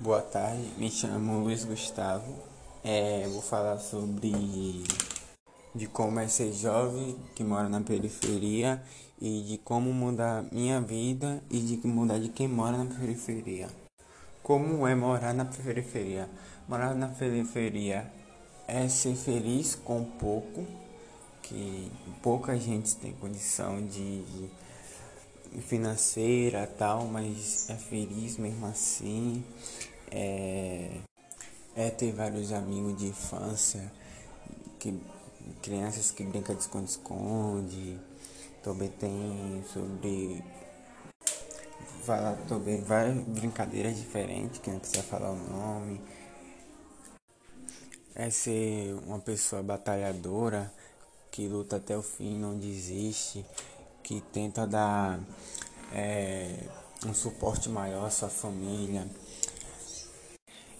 Boa tarde, me chamo Luiz Gustavo. É, vou falar sobre de como é ser jovem que mora na periferia e de como mudar minha vida e de mudar de quem mora na periferia. Como é morar na periferia? Morar na periferia é ser feliz com pouco, que pouca gente tem condição de, de financeira tal, mas é feliz mesmo assim. É, é ter vários amigos de infância, que, crianças que brincam de esconde-esconde. Também tem sobre. Falar também várias brincadeiras diferentes, que não precisa falar o nome. É ser uma pessoa batalhadora, que luta até o fim, não desiste que tenta dar é, um suporte maior à sua família,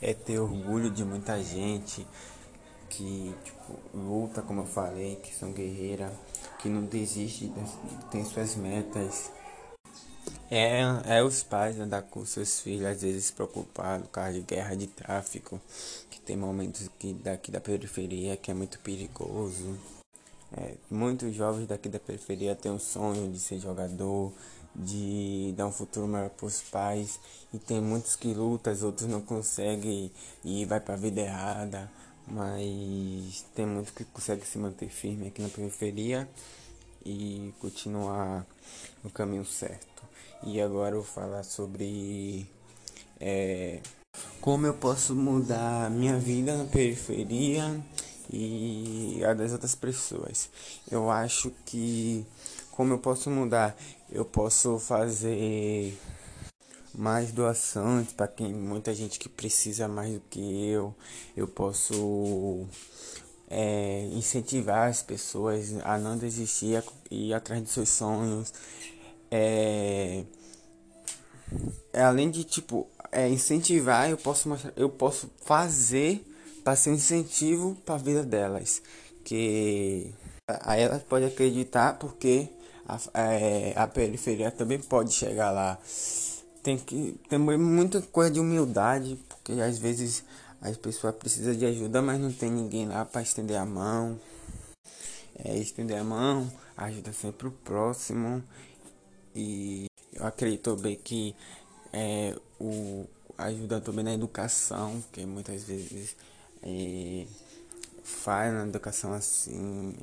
é ter orgulho de muita gente que tipo, luta, como eu falei, que são guerreiras, que não desiste, tem suas metas. É, é os pais andar com seus filhos, às vezes preocupados causa de guerra de tráfico, que tem momentos que daqui da periferia que é muito perigoso. É, muitos jovens daqui da periferia têm um sonho de ser jogador, de dar um futuro melhor para os pais. E tem muitos que lutam, outros não conseguem e vai para a vida errada. Mas tem muitos que conseguem se manter firme aqui na periferia e continuar no caminho certo. E agora eu vou falar sobre é, como eu posso mudar minha vida na periferia e a das outras pessoas. Eu acho que como eu posso mudar, eu posso fazer mais doações para quem muita gente que precisa mais do que eu. Eu posso é, incentivar as pessoas a não desistir e ir atrás de seus sonhos. É, é, além de tipo é, incentivar, eu posso mostrar, eu posso fazer para ser um incentivo para a vida delas. Que aí elas podem acreditar porque a, é, a periferia também pode chegar lá. Tem que tem muita coisa de humildade, porque às vezes as pessoas precisam de ajuda, mas não tem ninguém lá para estender a mão. É, estender a mão, ajuda sempre o próximo. E eu acredito bem que é, o ajuda também na educação, que muitas vezes e faz na educação assim.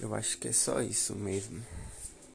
Eu acho que é só isso mesmo.